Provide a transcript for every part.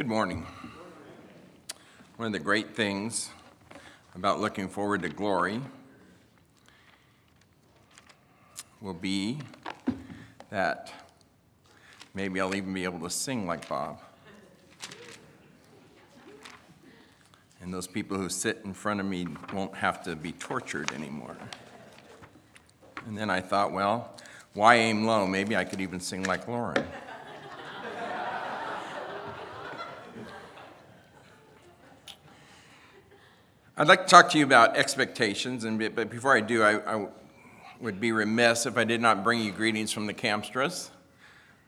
Good morning. One of the great things about looking forward to glory will be that maybe I'll even be able to sing like Bob. And those people who sit in front of me won't have to be tortured anymore. And then I thought, well, why aim low? Maybe I could even sing like Lauren. I'd like to talk to you about expectations, and but before I do, I, I would be remiss if I did not bring you greetings from the Camstras.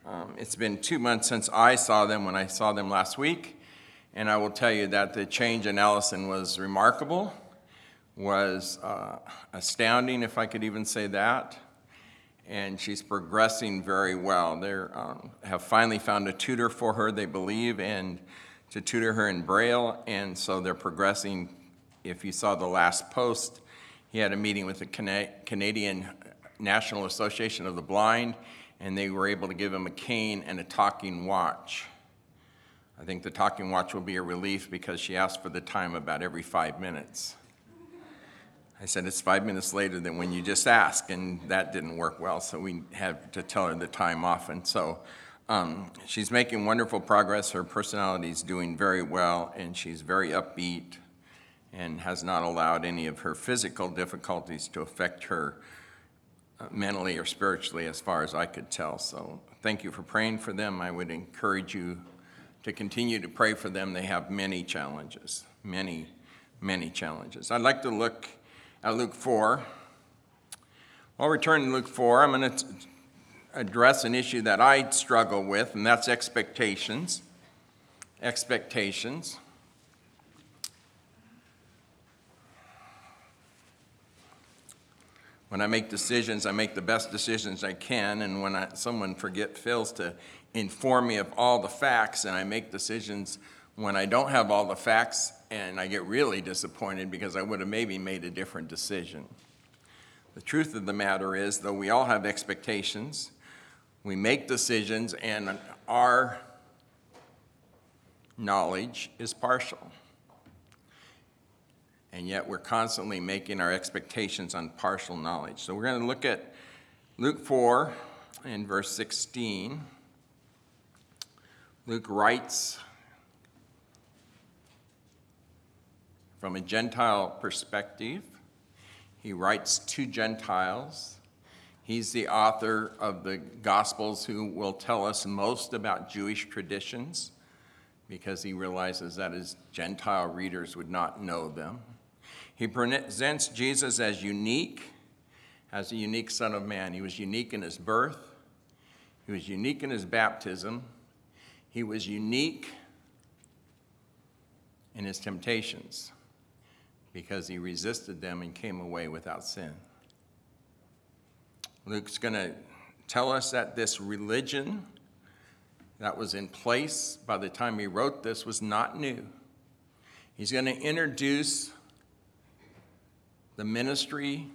Um, it's been two months since I saw them when I saw them last week, and I will tell you that the change in Allison was remarkable, was uh, astounding, if I could even say that, and she's progressing very well. They um, have finally found a tutor for her, they believe, and to tutor her in Braille, and so they're progressing if you saw the last post, he had a meeting with the Canadian National Association of the Blind, and they were able to give him a cane and a talking watch. I think the talking watch will be a relief because she asked for the time about every five minutes. I said, it's five minutes later than when you just asked, and that didn't work well, so we had to tell her the time often. So um, she's making wonderful progress. Her personality is doing very well, and she's very upbeat and has not allowed any of her physical difficulties to affect her uh, mentally or spiritually, as far as I could tell. So, thank you for praying for them. I would encourage you to continue to pray for them. They have many challenges, many, many challenges. I'd like to look at Luke 4. While we're turning to Luke 4, I'm going to address an issue that I struggle with, and that's expectations. Expectations. When I make decisions, I make the best decisions I can, and when I, someone forget fails to inform me of all the facts, and I make decisions when I don't have all the facts, and I get really disappointed because I would have maybe made a different decision. The truth of the matter is, though we all have expectations, we make decisions, and our knowledge is partial and yet we're constantly making our expectations on partial knowledge. So we're going to look at Luke 4 in verse 16. Luke writes from a Gentile perspective. He writes to Gentiles. He's the author of the Gospels who will tell us most about Jewish traditions because he realizes that his Gentile readers would not know them. He presents Jesus as unique, as a unique Son of Man. He was unique in his birth, he was unique in his baptism, he was unique in his temptations because he resisted them and came away without sin. Luke's going to tell us that this religion that was in place by the time he wrote this was not new. He's going to introduce the ministry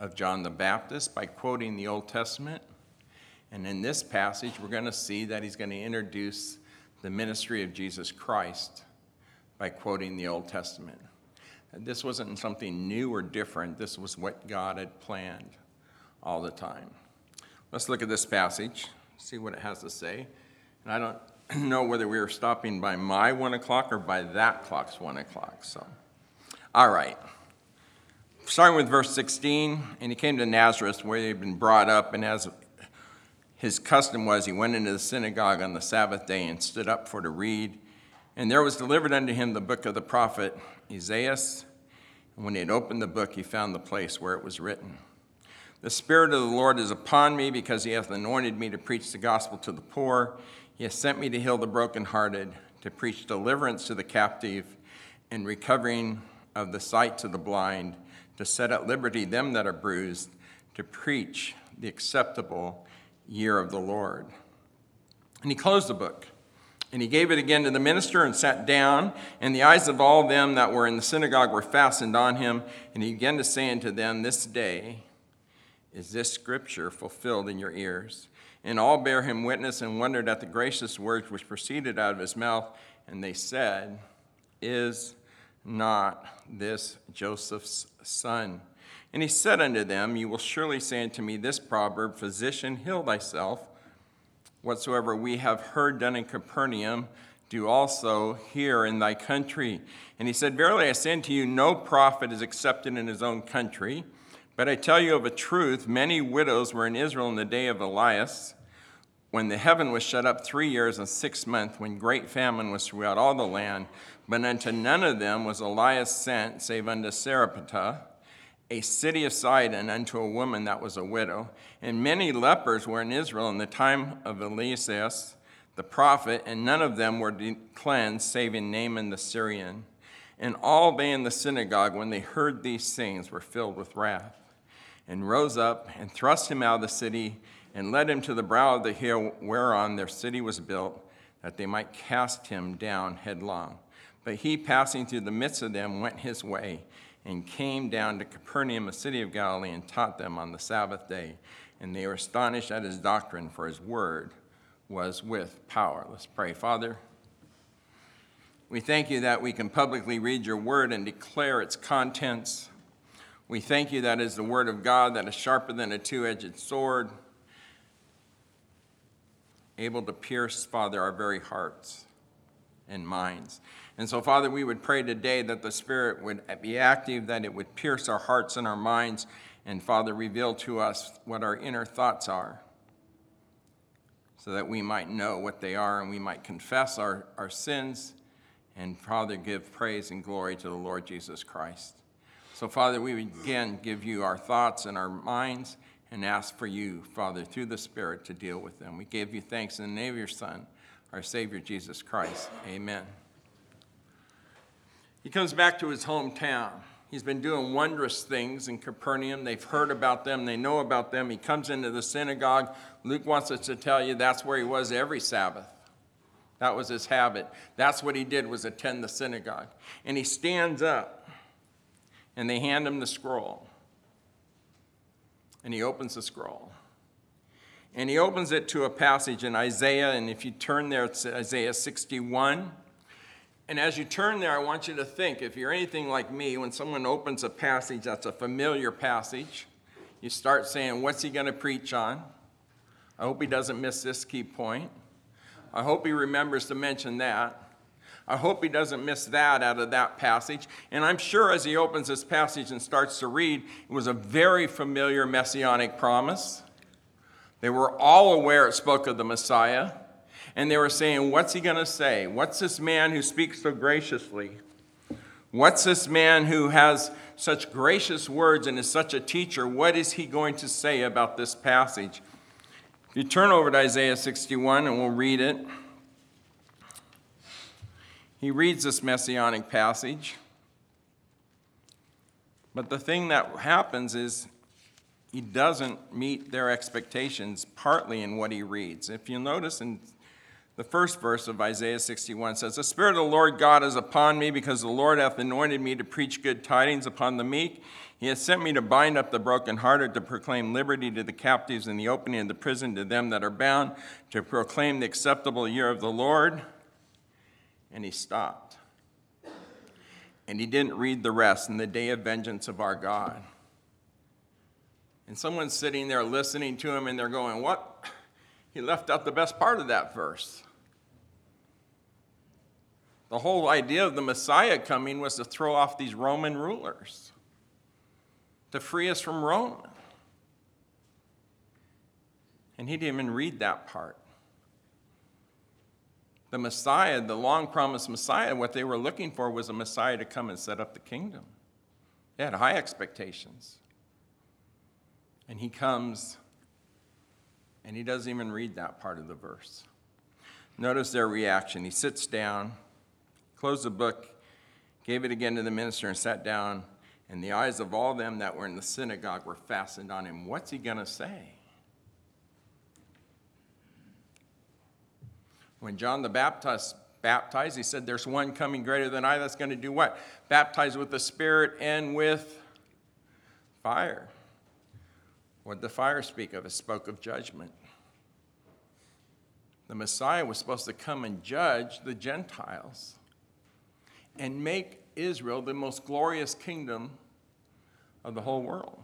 of John the Baptist by quoting the Old Testament. And in this passage, we're going to see that he's going to introduce the ministry of Jesus Christ by quoting the Old Testament. This wasn't something new or different, this was what God had planned all the time. Let's look at this passage, see what it has to say. And I don't know whether we are stopping by my one o'clock or by that clock's one o'clock. So, all right starting with verse 16, and he came to Nazareth where he had been brought up, and as his custom was, he went into the synagogue on the Sabbath day and stood up for to read. And there was delivered unto him the book of the prophet Isaiah. And when he had opened the book, he found the place where it was written The Spirit of the Lord is upon me, because he hath anointed me to preach the gospel to the poor. He hath sent me to heal the brokenhearted, to preach deliverance to the captive, and recovering of the sight to the blind to set at liberty them that are bruised, to preach the acceptable year of the Lord. And he closed the book. And he gave it again to the minister and sat down. And the eyes of all them that were in the synagogue were fastened on him. And he began to say unto them, This day is this scripture fulfilled in your ears. And all bare him witness and wondered at the gracious words which proceeded out of his mouth. And they said, Is not this Joseph's son? And he said unto them, You will surely say unto me this proverb, Physician, heal thyself. Whatsoever we have heard done in Capernaum, do also here in thy country. And he said, Verily I say unto you, no prophet is accepted in his own country. But I tell you of a truth, many widows were in Israel in the day of Elias, when the heaven was shut up three years and six months, when great famine was throughout all the land. But unto none of them was Elias sent, save unto Sarepta, a city of Sidon, unto a woman that was a widow. And many lepers were in Israel in the time of Elias the prophet, and none of them were cleansed, saving Naaman the Syrian. And all they in the synagogue, when they heard these things, were filled with wrath and rose up and thrust him out of the city and led him to the brow of the hill whereon their city was built, that they might cast him down headlong. But he, passing through the midst of them, went his way and came down to Capernaum, a city of Galilee, and taught them on the Sabbath day. And they were astonished at his doctrine, for his word was with power. Let's pray. Father, we thank you that we can publicly read your word and declare its contents. We thank you that is the word of God that is sharper than a two edged sword, able to pierce, Father, our very hearts and minds. And so, Father, we would pray today that the Spirit would be active, that it would pierce our hearts and our minds, and, Father, reveal to us what our inner thoughts are, so that we might know what they are and we might confess our, our sins, and, Father, give praise and glory to the Lord Jesus Christ. So, Father, we again give you our thoughts and our minds and ask for you, Father, through the Spirit to deal with them. We give you thanks in the name of your Son, our Savior, Jesus Christ. Amen. He comes back to his hometown. He's been doing wondrous things in Capernaum. They've heard about them, they know about them. He comes into the synagogue. Luke wants us to tell you that's where he was every Sabbath. That was his habit. That's what he did was attend the synagogue. And he stands up and they hand him the scroll. And he opens the scroll. And he opens it to a passage in Isaiah, and if you turn there, it's Isaiah 61. And as you turn there, I want you to think if you're anything like me, when someone opens a passage that's a familiar passage, you start saying, What's he going to preach on? I hope he doesn't miss this key point. I hope he remembers to mention that. I hope he doesn't miss that out of that passage. And I'm sure as he opens this passage and starts to read, it was a very familiar messianic promise. They were all aware it spoke of the Messiah. And they were saying, What's he going to say? What's this man who speaks so graciously? What's this man who has such gracious words and is such a teacher? What is he going to say about this passage? If you turn over to Isaiah 61 and we'll read it. He reads this messianic passage. But the thing that happens is he doesn't meet their expectations partly in what he reads. If you notice in the first verse of Isaiah 61 says, The Spirit of the Lord God is upon me because the Lord hath anointed me to preach good tidings upon the meek. He has sent me to bind up the brokenhearted, to proclaim liberty to the captives and the opening of the prison to them that are bound, to proclaim the acceptable year of the Lord and he stopped. And he didn't read the rest in the day of vengeance of our God. And someone's sitting there listening to him and they're going, What? He left out the best part of that verse. The whole idea of the Messiah coming was to throw off these Roman rulers, to free us from Rome. And he didn't even read that part the Messiah, the long promised Messiah, what they were looking for was a Messiah to come and set up the kingdom. They had high expectations. And he comes and he doesn't even read that part of the verse. Notice their reaction. He sits down, closed the book, gave it again to the minister, and sat down. And the eyes of all them that were in the synagogue were fastened on him. What's he going to say? When John the Baptist baptized, he said, There's one coming greater than I that's going to do what? Baptize with the Spirit and with fire. What did the fire speak of? It spoke of judgment. The Messiah was supposed to come and judge the Gentiles and make Israel the most glorious kingdom of the whole world.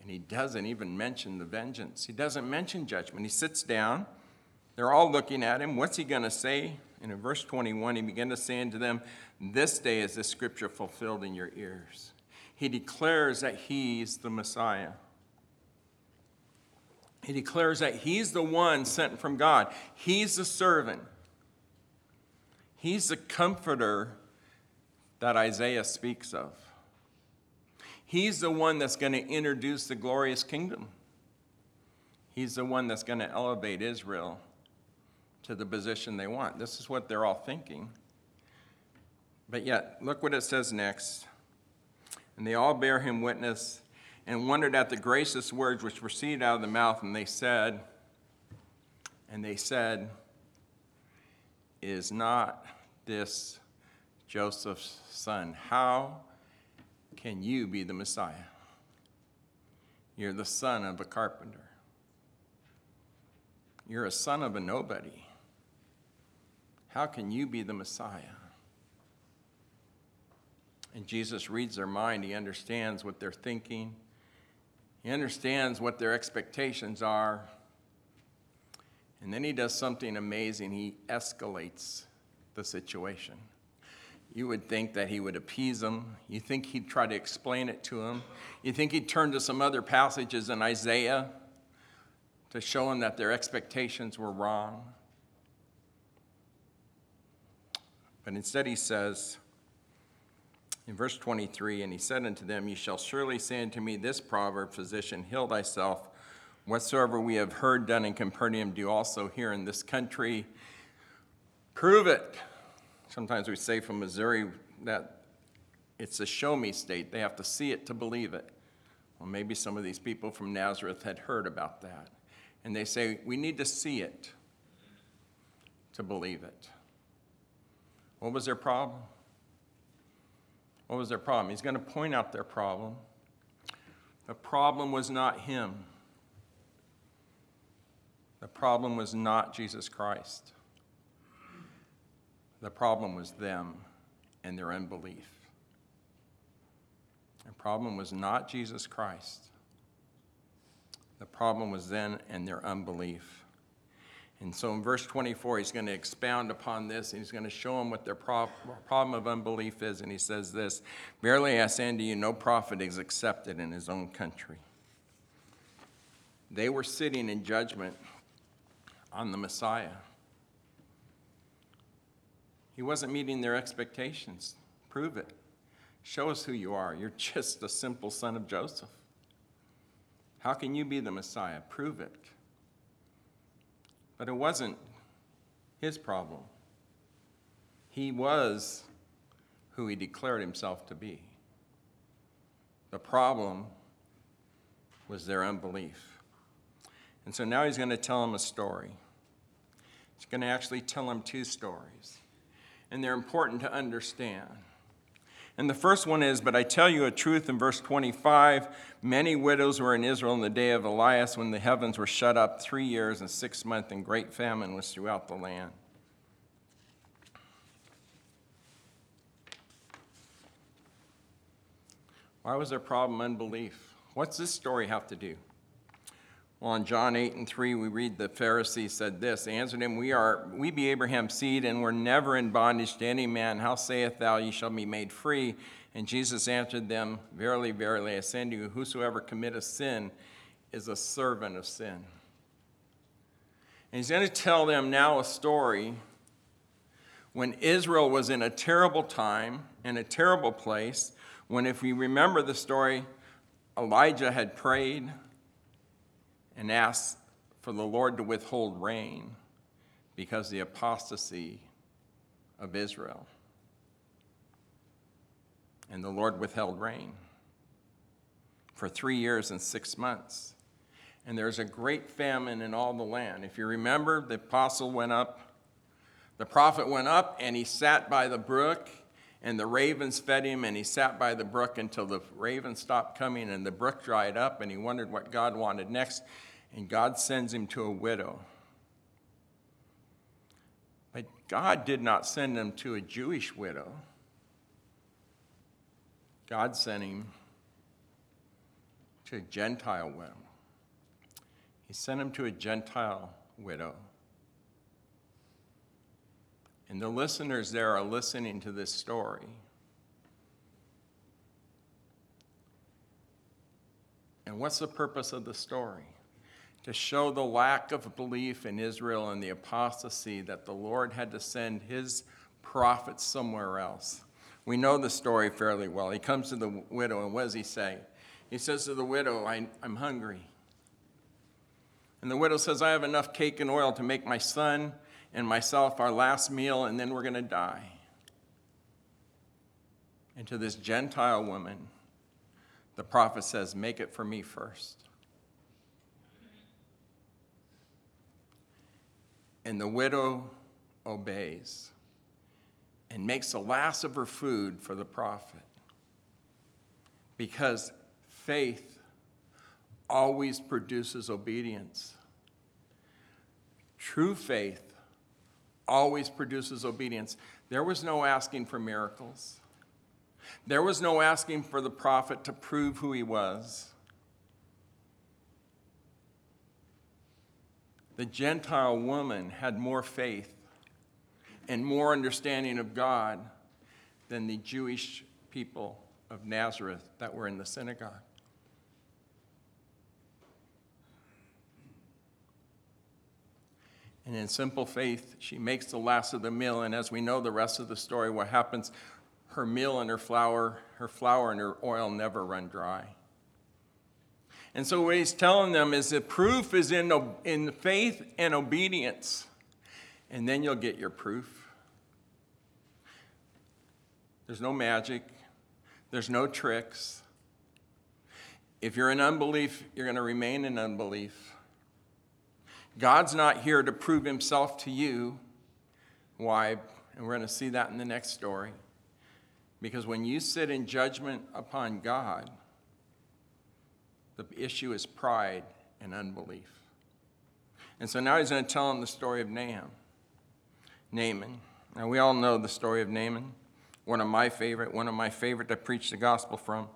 And he doesn't even mention the vengeance. He doesn't mention judgment. He sits down. They're all looking at him. What's he going to say? And in verse 21, he began to say unto them, This day is this scripture fulfilled in your ears. He declares that he's the Messiah. He declares that he's the one sent from God. He's the servant. He's the comforter that Isaiah speaks of. He's the one that's going to introduce the glorious kingdom. He's the one that's going to elevate Israel to the position they want. This is what they're all thinking. But yet, look what it says next. And they all bear him witness and wondered at the gracious words which proceeded out of the mouth, and they said, and they said, Is not this Joseph's son? How can you be the Messiah? You're the son of a carpenter. You're a son of a nobody. How can you be the Messiah? And Jesus reads their mind. He understands what they're thinking, he understands what their expectations are. And then he does something amazing. He escalates the situation. You would think that he would appease them. You think he'd try to explain it to them. You think he'd turn to some other passages in Isaiah to show them that their expectations were wrong. But instead, he says in verse 23 And he said unto them, You shall surely say unto me this proverb, Physician, heal thyself. Whatsoever we have heard done in Capernaum, do also here in this country. Prove it. Sometimes we say from Missouri that it's a show me state. They have to see it to believe it. Well, maybe some of these people from Nazareth had heard about that. And they say, we need to see it to believe it. What was their problem? What was their problem? He's going to point out their problem. The problem was not him, the problem was not Jesus Christ. The problem was them and their unbelief. The problem was not Jesus Christ. The problem was them and their unbelief. And so in verse 24, he's going to expound upon this and he's going to show them what their problem of unbelief is. And he says this Verily I say unto you, no prophet is accepted in his own country. They were sitting in judgment on the Messiah. He wasn't meeting their expectations. Prove it. Show us who you are. You're just a simple son of Joseph. How can you be the Messiah? Prove it. But it wasn't his problem. He was who he declared himself to be. The problem was their unbelief. And so now he's going to tell them a story. He's going to actually tell them two stories and they're important to understand. And the first one is, But I tell you a truth in verse 25 many widows were in Israel in the day of Elias when the heavens were shut up three years and six months, and great famine was throughout the land. Why was their problem unbelief? What's this story have to do? Well, in John 8 and 3, we read the Pharisees said this. They answered him, We are we be Abraham's seed, and we're never in bondage to any man. How sayest thou, ye shall be made free? And Jesus answered them, Verily, verily, I say unto you, whosoever committeth sin is a servant of sin. And he's going to tell them now a story when Israel was in a terrible time, in a terrible place, when, if we remember the story, Elijah had prayed and asked for the Lord to withhold rain because the apostasy of Israel. And the Lord withheld rain for three years and six months. And there's a great famine in all the land. If you remember, the apostle went up, the prophet went up, and he sat by the brook, and the ravens fed him, and he sat by the brook until the ravens stopped coming and the brook dried up, and he wondered what God wanted next. And God sends him to a widow. But God did not send him to a Jewish widow. God sent him to a Gentile widow. He sent him to a Gentile widow. And the listeners there are listening to this story. And what's the purpose of the story? To show the lack of belief in Israel and the apostasy that the Lord had to send his prophets somewhere else. We know the story fairly well. He comes to the widow, and what does he say? He says to the widow, I, am hungry. And the widow says, I have enough cake and oil to make my son and myself our last meal, and then we're going to die. And to this Gentile woman, the prophet says, Make it for me first. And the widow obeys and makes the last of her food for the prophet. Because faith always produces obedience. True faith always produces obedience. There was no asking for miracles. There was no asking for the prophet to prove who he was. The Gentile woman had more faith and more understanding of God than the Jewish people of Nazareth that were in the synagogue. And in simple faith, she makes the last of the meal. And as we know the rest of the story, what happens, her meal and her flour, her flour and her oil never run dry. And so what he's telling them is that proof is in, in faith and obedience. And then you'll get your proof. There's no magic, there's no tricks. If you're in unbelief, you're going to remain in unbelief. God's not here to prove himself to you. Why? And we're going to see that in the next story. Because when you sit in judgment upon God, the issue is pride and unbelief. And so now he's going to tell him the story of Nahum. Naaman. Now we all know the story of Naaman. One of my favorite, one of my favorite to preach the gospel from.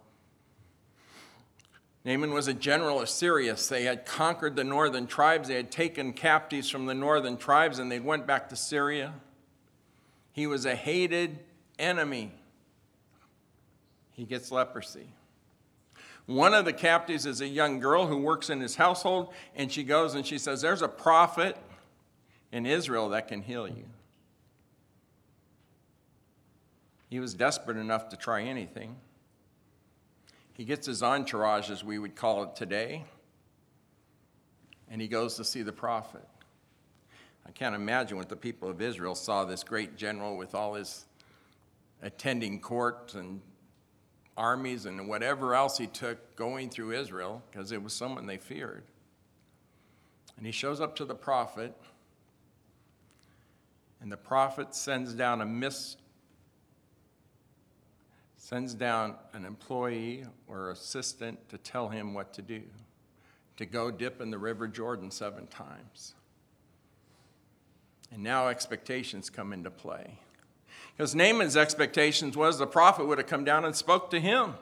Naaman was a general of Syria. They had conquered the northern tribes. They had taken captives from the northern tribes and they went back to Syria. He was a hated enemy. He gets leprosy. One of the captives is a young girl who works in his household, and she goes and she says, There's a prophet in Israel that can heal you. He was desperate enough to try anything. He gets his entourage, as we would call it today, and he goes to see the prophet. I can't imagine what the people of Israel saw this great general with all his attending court and armies and whatever else he took going through Israel, because it was someone they feared. And he shows up to the prophet, and the prophet sends down a mist sends down an employee or assistant to tell him what to do to go dip in the River Jordan seven times. And now expectations come into play. Because Naaman's expectations was the prophet would have come down and spoke to him.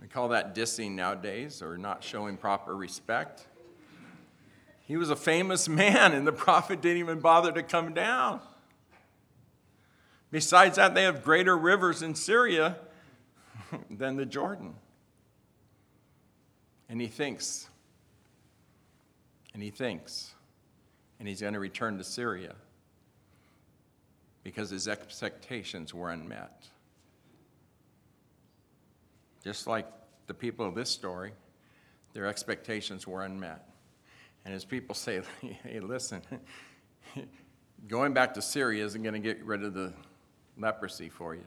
We call that dissing nowadays or not showing proper respect. He was a famous man, and the prophet didn't even bother to come down. Besides that, they have greater rivers in Syria than the Jordan. And he thinks, and he thinks, and he's going to return to Syria because his expectations were unmet. Just like the people of this story, their expectations were unmet. And as people say, hey, listen, going back to Syria isn't going to get rid of the leprosy for you.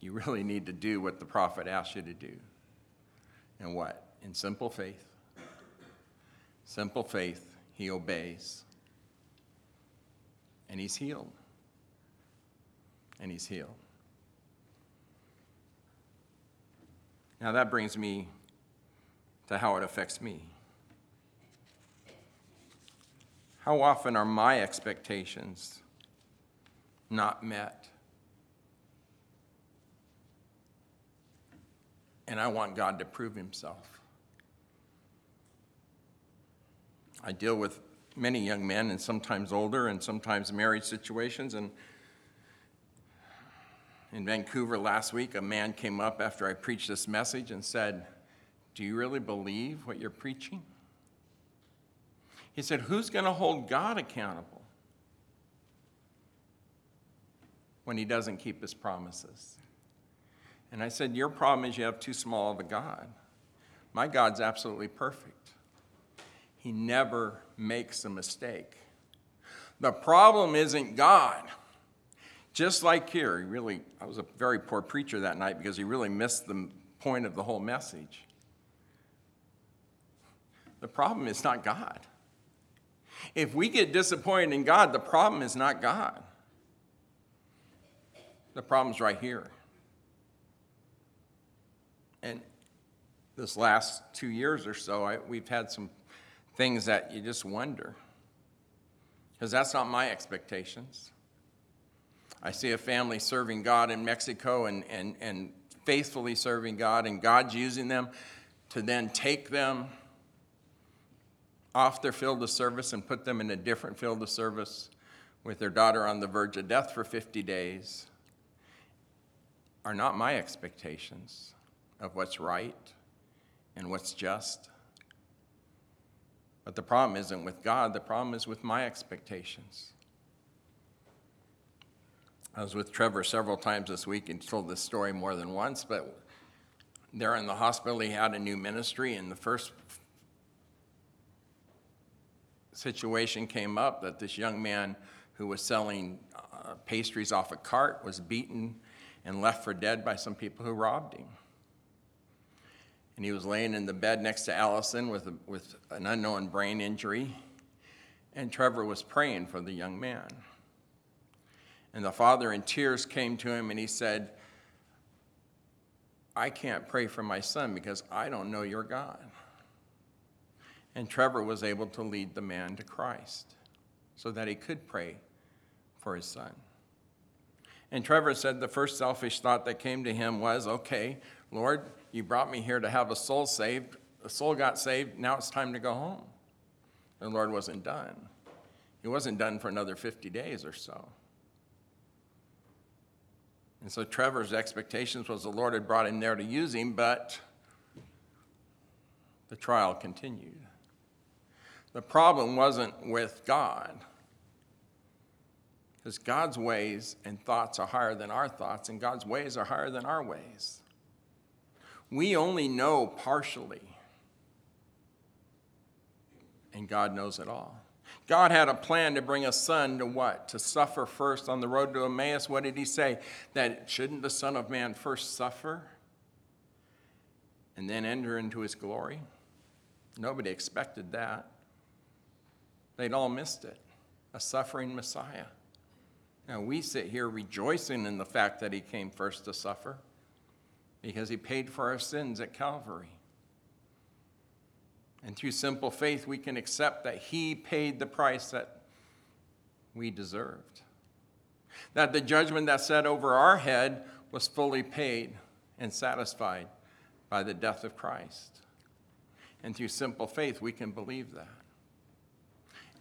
You really need to do what the prophet asked you to do. And what? In simple faith. Simple faith, he obeys. And he's healed. And he's healed. Now that brings me to how it affects me. How often are my expectations not met? And I want God to prove himself. I deal with many young men, and sometimes older, and sometimes married situations. And in Vancouver last week, a man came up after I preached this message and said, Do you really believe what you're preaching? He said, Who's going to hold God accountable when he doesn't keep his promises? And I said, Your problem is you have too small of a God. My God's absolutely perfect. He never makes a mistake. The problem isn't God. Just like here, he really, I was a very poor preacher that night because he really missed the point of the whole message. The problem is not God. If we get disappointed in God, the problem is not God. The problem's right here. And this last two years or so, I, we've had some things that you just wonder. Because that's not my expectations. I see a family serving God in Mexico and, and, and faithfully serving God, and God's using them to then take them off their field of service and put them in a different field of service with their daughter on the verge of death for 50 days are not my expectations of what's right and what's just. But the problem isn't with God, the problem is with my expectations. I was with Trevor several times this week and told this story more than once, but there in the hospital, he had a new ministry, and the first situation came up that this young man who was selling uh, pastries off a cart was beaten and left for dead by some people who robbed him. And he was laying in the bed next to Allison with, a, with an unknown brain injury. And Trevor was praying for the young man. And the father, in tears, came to him and he said, I can't pray for my son because I don't know your God. And Trevor was able to lead the man to Christ so that he could pray for his son. And Trevor said the first selfish thought that came to him was, okay, Lord, you brought me here to have a soul saved. The soul got saved. Now it's time to go home. And the Lord wasn't done. He wasn't done for another 50 days or so. And so Trevor's expectations was the Lord had brought him there to use him, but the trial continued. The problem wasn't with God, because God's ways and thoughts are higher than our thoughts, and God's ways are higher than our ways. We only know partially, and God knows it all. God had a plan to bring a son to what? To suffer first on the road to Emmaus. What did he say? That shouldn't the Son of Man first suffer and then enter into his glory? Nobody expected that. They'd all missed it. A suffering Messiah. Now we sit here rejoicing in the fact that he came first to suffer because he paid for our sins at Calvary. And through simple faith, we can accept that He paid the price that we deserved. That the judgment that sat over our head was fully paid and satisfied by the death of Christ. And through simple faith, we can believe that.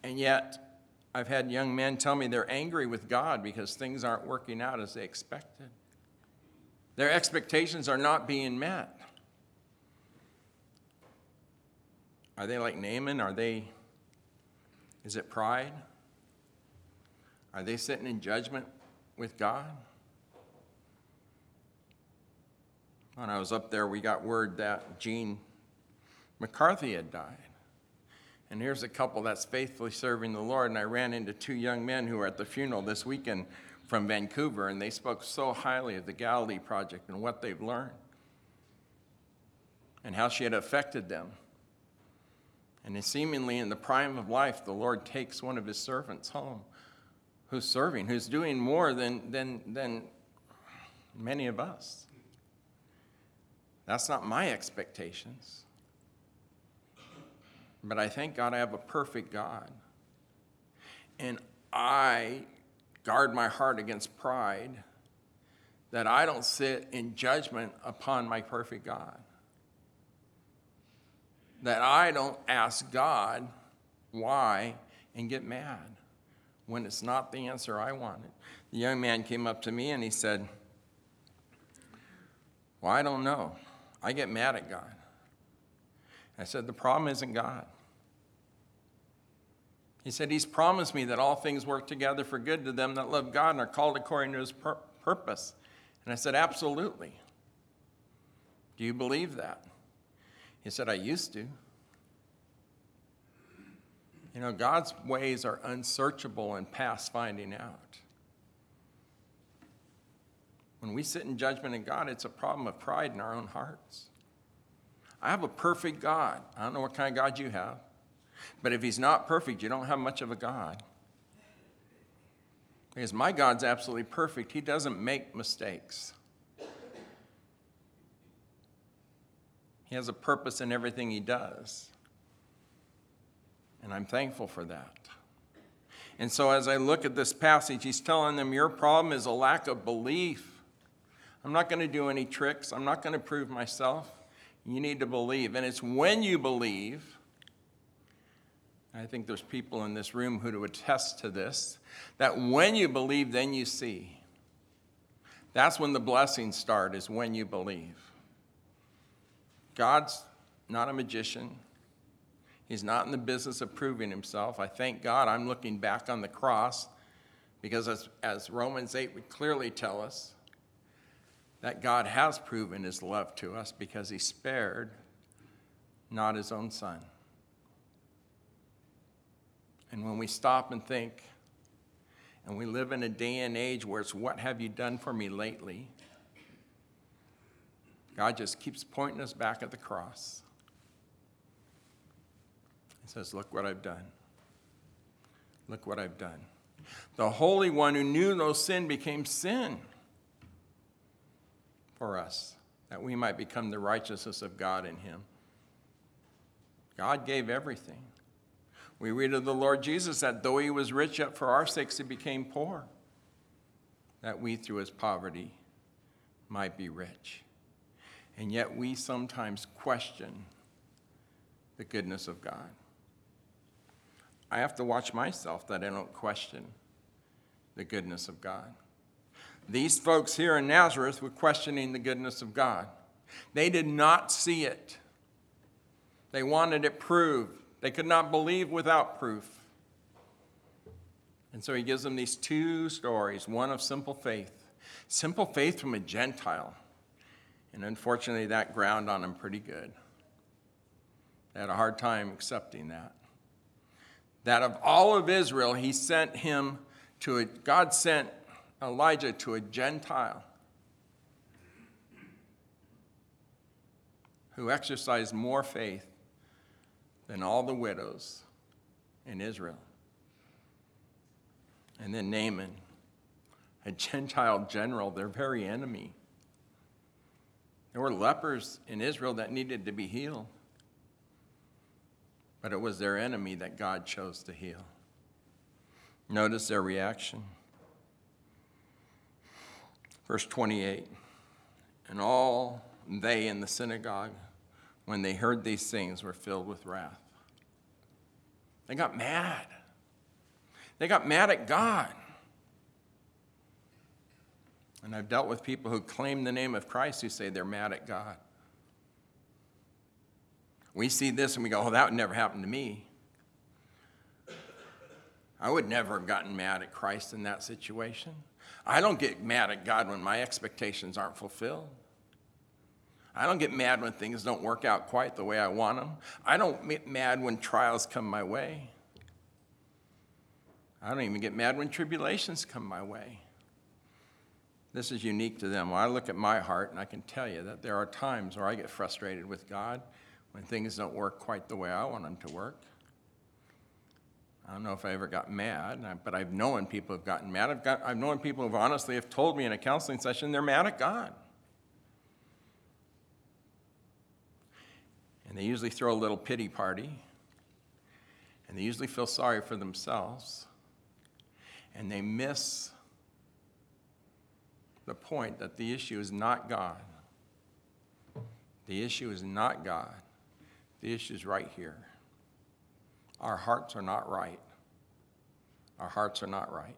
And yet, I've had young men tell me they're angry with God because things aren't working out as they expected. Their expectations are not being met. Are they like Naaman? Are they, is it pride? Are they sitting in judgment with God? When I was up there, we got word that Gene McCarthy had died. And here's a couple that's faithfully serving the Lord. And I ran into two young men who were at the funeral this weekend from Vancouver, and they spoke so highly of the Galilee Project and what they've learned and how she had affected them. And seemingly in the prime of life, the Lord takes one of his servants home who's serving, who's doing more than, than, than many of us. That's not my expectations. But I thank God I have a perfect God And I guard my heart against pride that I don't sit in judgment upon my perfect God. That I don't ask God why and get mad when it's not the answer I wanted. The young man came up to me and he said, Well, I don't know. I get mad at God. I said, The problem isn't God. He said, He's promised me that all things work together for good to them that love God and are called according to His pur- purpose. And I said, Absolutely. Do you believe that? He said, I used to. You know, God's ways are unsearchable and past finding out. When we sit in judgment of God, it's a problem of pride in our own hearts. I have a perfect God. I don't know what kind of God you have. But if he's not perfect, you don't have much of a God. Because my God's absolutely perfect. He doesn't make mistakes. He has a purpose in everything he does. And I'm thankful for that. And so as I look at this passage, he's telling them, Your problem is a lack of belief. I'm not going to do any tricks, I'm not going to prove myself. You need to believe. And it's when you believe I think there's people in this room who would attest to this that when you believe, then you see. That's when the blessings start, is when you believe. God's not a magician. He's not in the business of proving himself. I thank God I'm looking back on the cross because, as, as Romans 8 would clearly tell us, that God has proven his love to us because he spared not his own son. And when we stop and think, and we live in a day and age where it's what have you done for me lately? God just keeps pointing us back at the cross. He says, Look what I've done. Look what I've done. The Holy One who knew no sin became sin for us, that we might become the righteousness of God in Him. God gave everything. We read of the Lord Jesus that though he was rich, yet for our sakes he became poor, that we through his poverty might be rich. And yet we sometimes question the goodness of God. I have to watch myself that I don't question the goodness of God. These folks here in Nazareth were questioning the goodness of God. They did not see it, they wanted it proved. They could not believe without proof. And so he gives them these two stories one of simple faith, simple faith from a Gentile. And unfortunately, that ground on them pretty good. They had a hard time accepting that. That of all of Israel, he sent him to a, God sent Elijah to a Gentile who exercised more faith than all the widows in Israel. And then Naaman, a Gentile general, their very enemy. There were lepers in Israel that needed to be healed, but it was their enemy that God chose to heal. Notice their reaction. Verse 28 And all they in the synagogue when they heard these things, were filled with wrath. They got mad. They got mad at God. And I've dealt with people who claim the name of Christ who say they're mad at God. We see this and we go, oh, that would never happen to me. I would never have gotten mad at Christ in that situation. I don't get mad at God when my expectations aren't fulfilled. I don't get mad when things don't work out quite the way I want them. I don't get mad when trials come my way. I don't even get mad when tribulations come my way. This is unique to them. When I look at my heart, and I can tell you that there are times where I get frustrated with God when things don't work quite the way I want them to work. I don't know if I ever got mad, but I've known people who've gotten mad. I've, got, I've known people who've honestly have told me in a counseling session they're mad at God. And they usually throw a little pity party. And they usually feel sorry for themselves. And they miss the point that the issue is not God. The issue is not God. The issue is right here. Our hearts are not right. Our hearts are not right.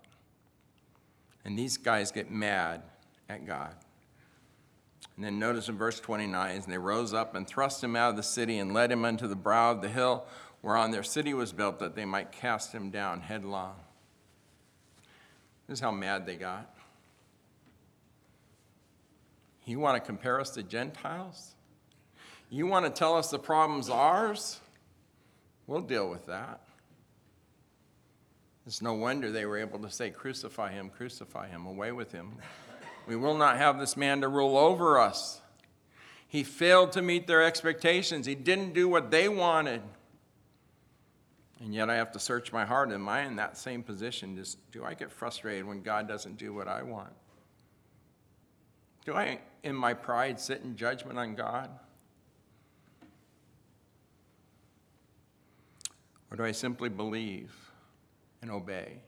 And these guys get mad at God. And then notice in verse 29 and they rose up and thrust him out of the city and led him unto the brow of the hill whereon their city was built, that they might cast him down headlong. This is how mad they got. You want to compare us to Gentiles? You want to tell us the problem's ours? We'll deal with that. It's no wonder they were able to say, Crucify him, crucify him, away with him. We will not have this man to rule over us. He failed to meet their expectations, he didn't do what they wanted. And yet I have to search my heart. Am I in that same position? Just, do I get frustrated when God doesn't do what I want? Do I, in my pride, sit in judgment on God? Or do I simply believe and obey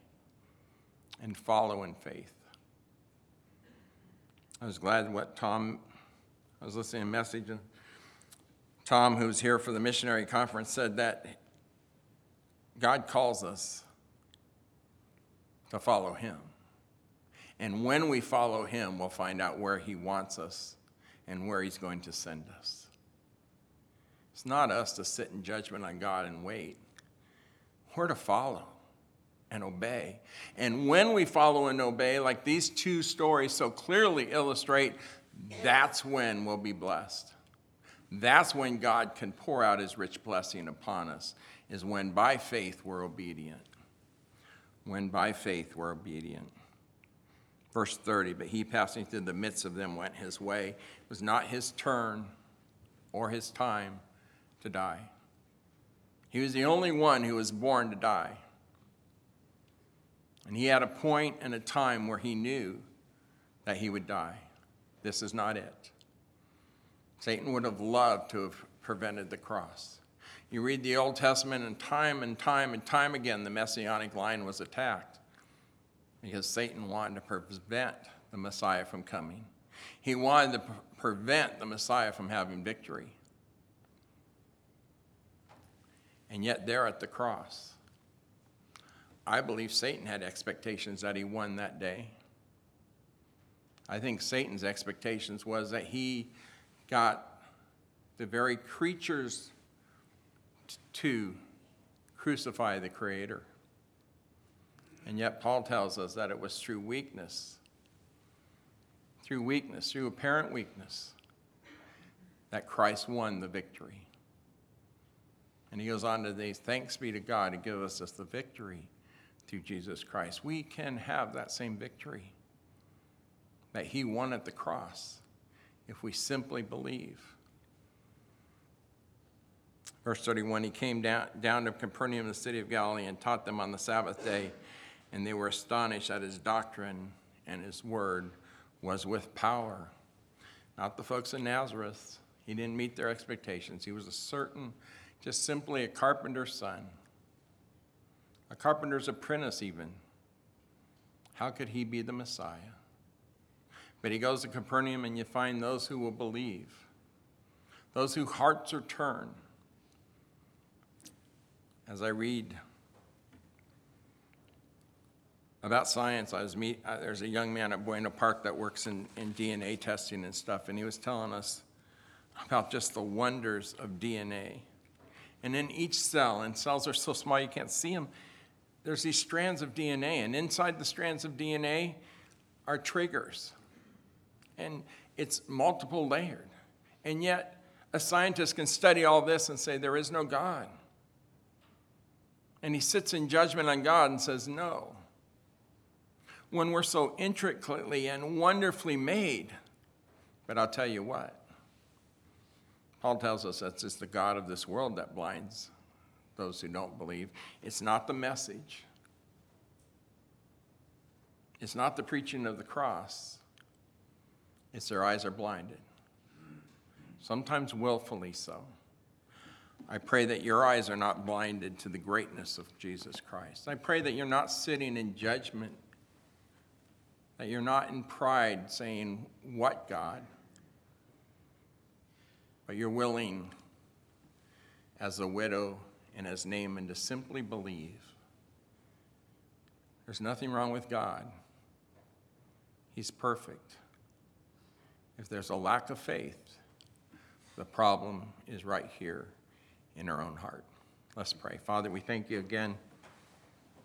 and follow in faith? I was glad what Tom, I was listening to a message, and Tom, who was here for the missionary conference, said that God calls us to follow Him. And when we follow Him, we'll find out where He wants us and where He's going to send us. It's not us to sit in judgment on God and wait. We're to follow and obey. And when we follow and obey, like these two stories so clearly illustrate, that's when we'll be blessed. That's when God can pour out his rich blessing upon us, is when by faith we're obedient. When by faith we're obedient. Verse 30, but he passing through the midst of them went his way. It was not his turn or his time to die. He was the only one who was born to die. And he had a point and a time where he knew that he would die. This is not it. Satan would have loved to have prevented the cross. You read the Old Testament, and time and time and time again, the messianic line was attacked because Satan wanted to prevent the Messiah from coming. He wanted to prevent the Messiah from having victory. And yet, there at the cross, I believe Satan had expectations that he won that day. I think Satan's expectations was that he got the very creatures to crucify the Creator. And yet, Paul tells us that it was through weakness, through weakness, through apparent weakness, that Christ won the victory. And he goes on to say, Thanks be to God to give us the victory through Jesus Christ. We can have that same victory that he won at the cross if we simply believe. Verse 31 He came down, down to Capernaum, the city of Galilee, and taught them on the Sabbath day, and they were astonished at his doctrine, and his word was with power. Not the folks in Nazareth. He didn't meet their expectations. He was a certain, just simply a carpenter's son a carpenter's apprentice, even. How could he be the Messiah? But he goes to Capernaum, and you find those who will believe, those whose hearts are turned. As I read about science, I was meet, uh, there's a young man at Buena Park that works in, in DNA testing and stuff, and he was telling us about just the wonders of DNA. And in each cell, and cells are so small you can't see them, there's these strands of DNA, and inside the strands of DNA are triggers. And it's multiple layered. And yet, a scientist can study all this and say, There is no God. And he sits in judgment on God and says, No. When we're so intricately and wonderfully made. But I'll tell you what, Paul tells us that it's the God of this world that blinds those who don't believe. It's not the message, it's not the preaching of the cross, it's their eyes are blinded. Sometimes willfully so. I pray that your eyes are not blinded to the greatness of Jesus Christ. I pray that you're not sitting in judgment That you're not in pride saying, What God? But you're willing, as a widow and as Naaman, to simply believe. There's nothing wrong with God, He's perfect. If there's a lack of faith, the problem is right here in our own heart. Let's pray. Father, we thank you again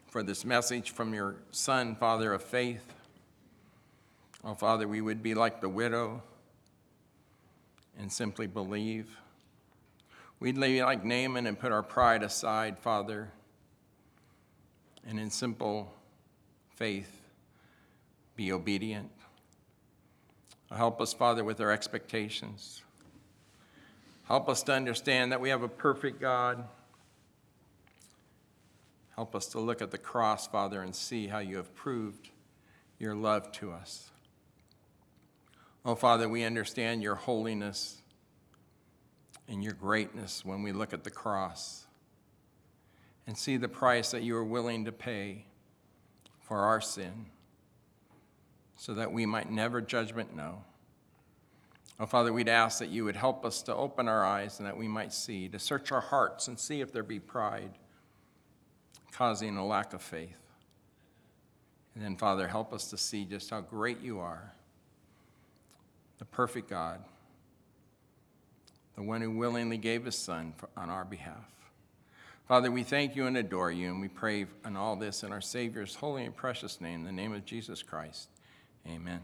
for this message from your Son, Father of faith. Oh, Father, we would be like the widow and simply believe. We'd be like Naaman and put our pride aside, Father, and in simple faith be obedient. Help us, Father, with our expectations. Help us to understand that we have a perfect God. Help us to look at the cross, Father, and see how you have proved your love to us. Oh, Father, we understand your holiness and your greatness when we look at the cross and see the price that you are willing to pay for our sin so that we might never judgment know. Oh, Father, we'd ask that you would help us to open our eyes and that we might see, to search our hearts and see if there be pride causing a lack of faith. And then, Father, help us to see just how great you are, the perfect God, the one who willingly gave his Son for, on our behalf. Father, we thank you and adore you, and we pray on all this in our Savior's holy and precious name, the name of Jesus Christ. Amen.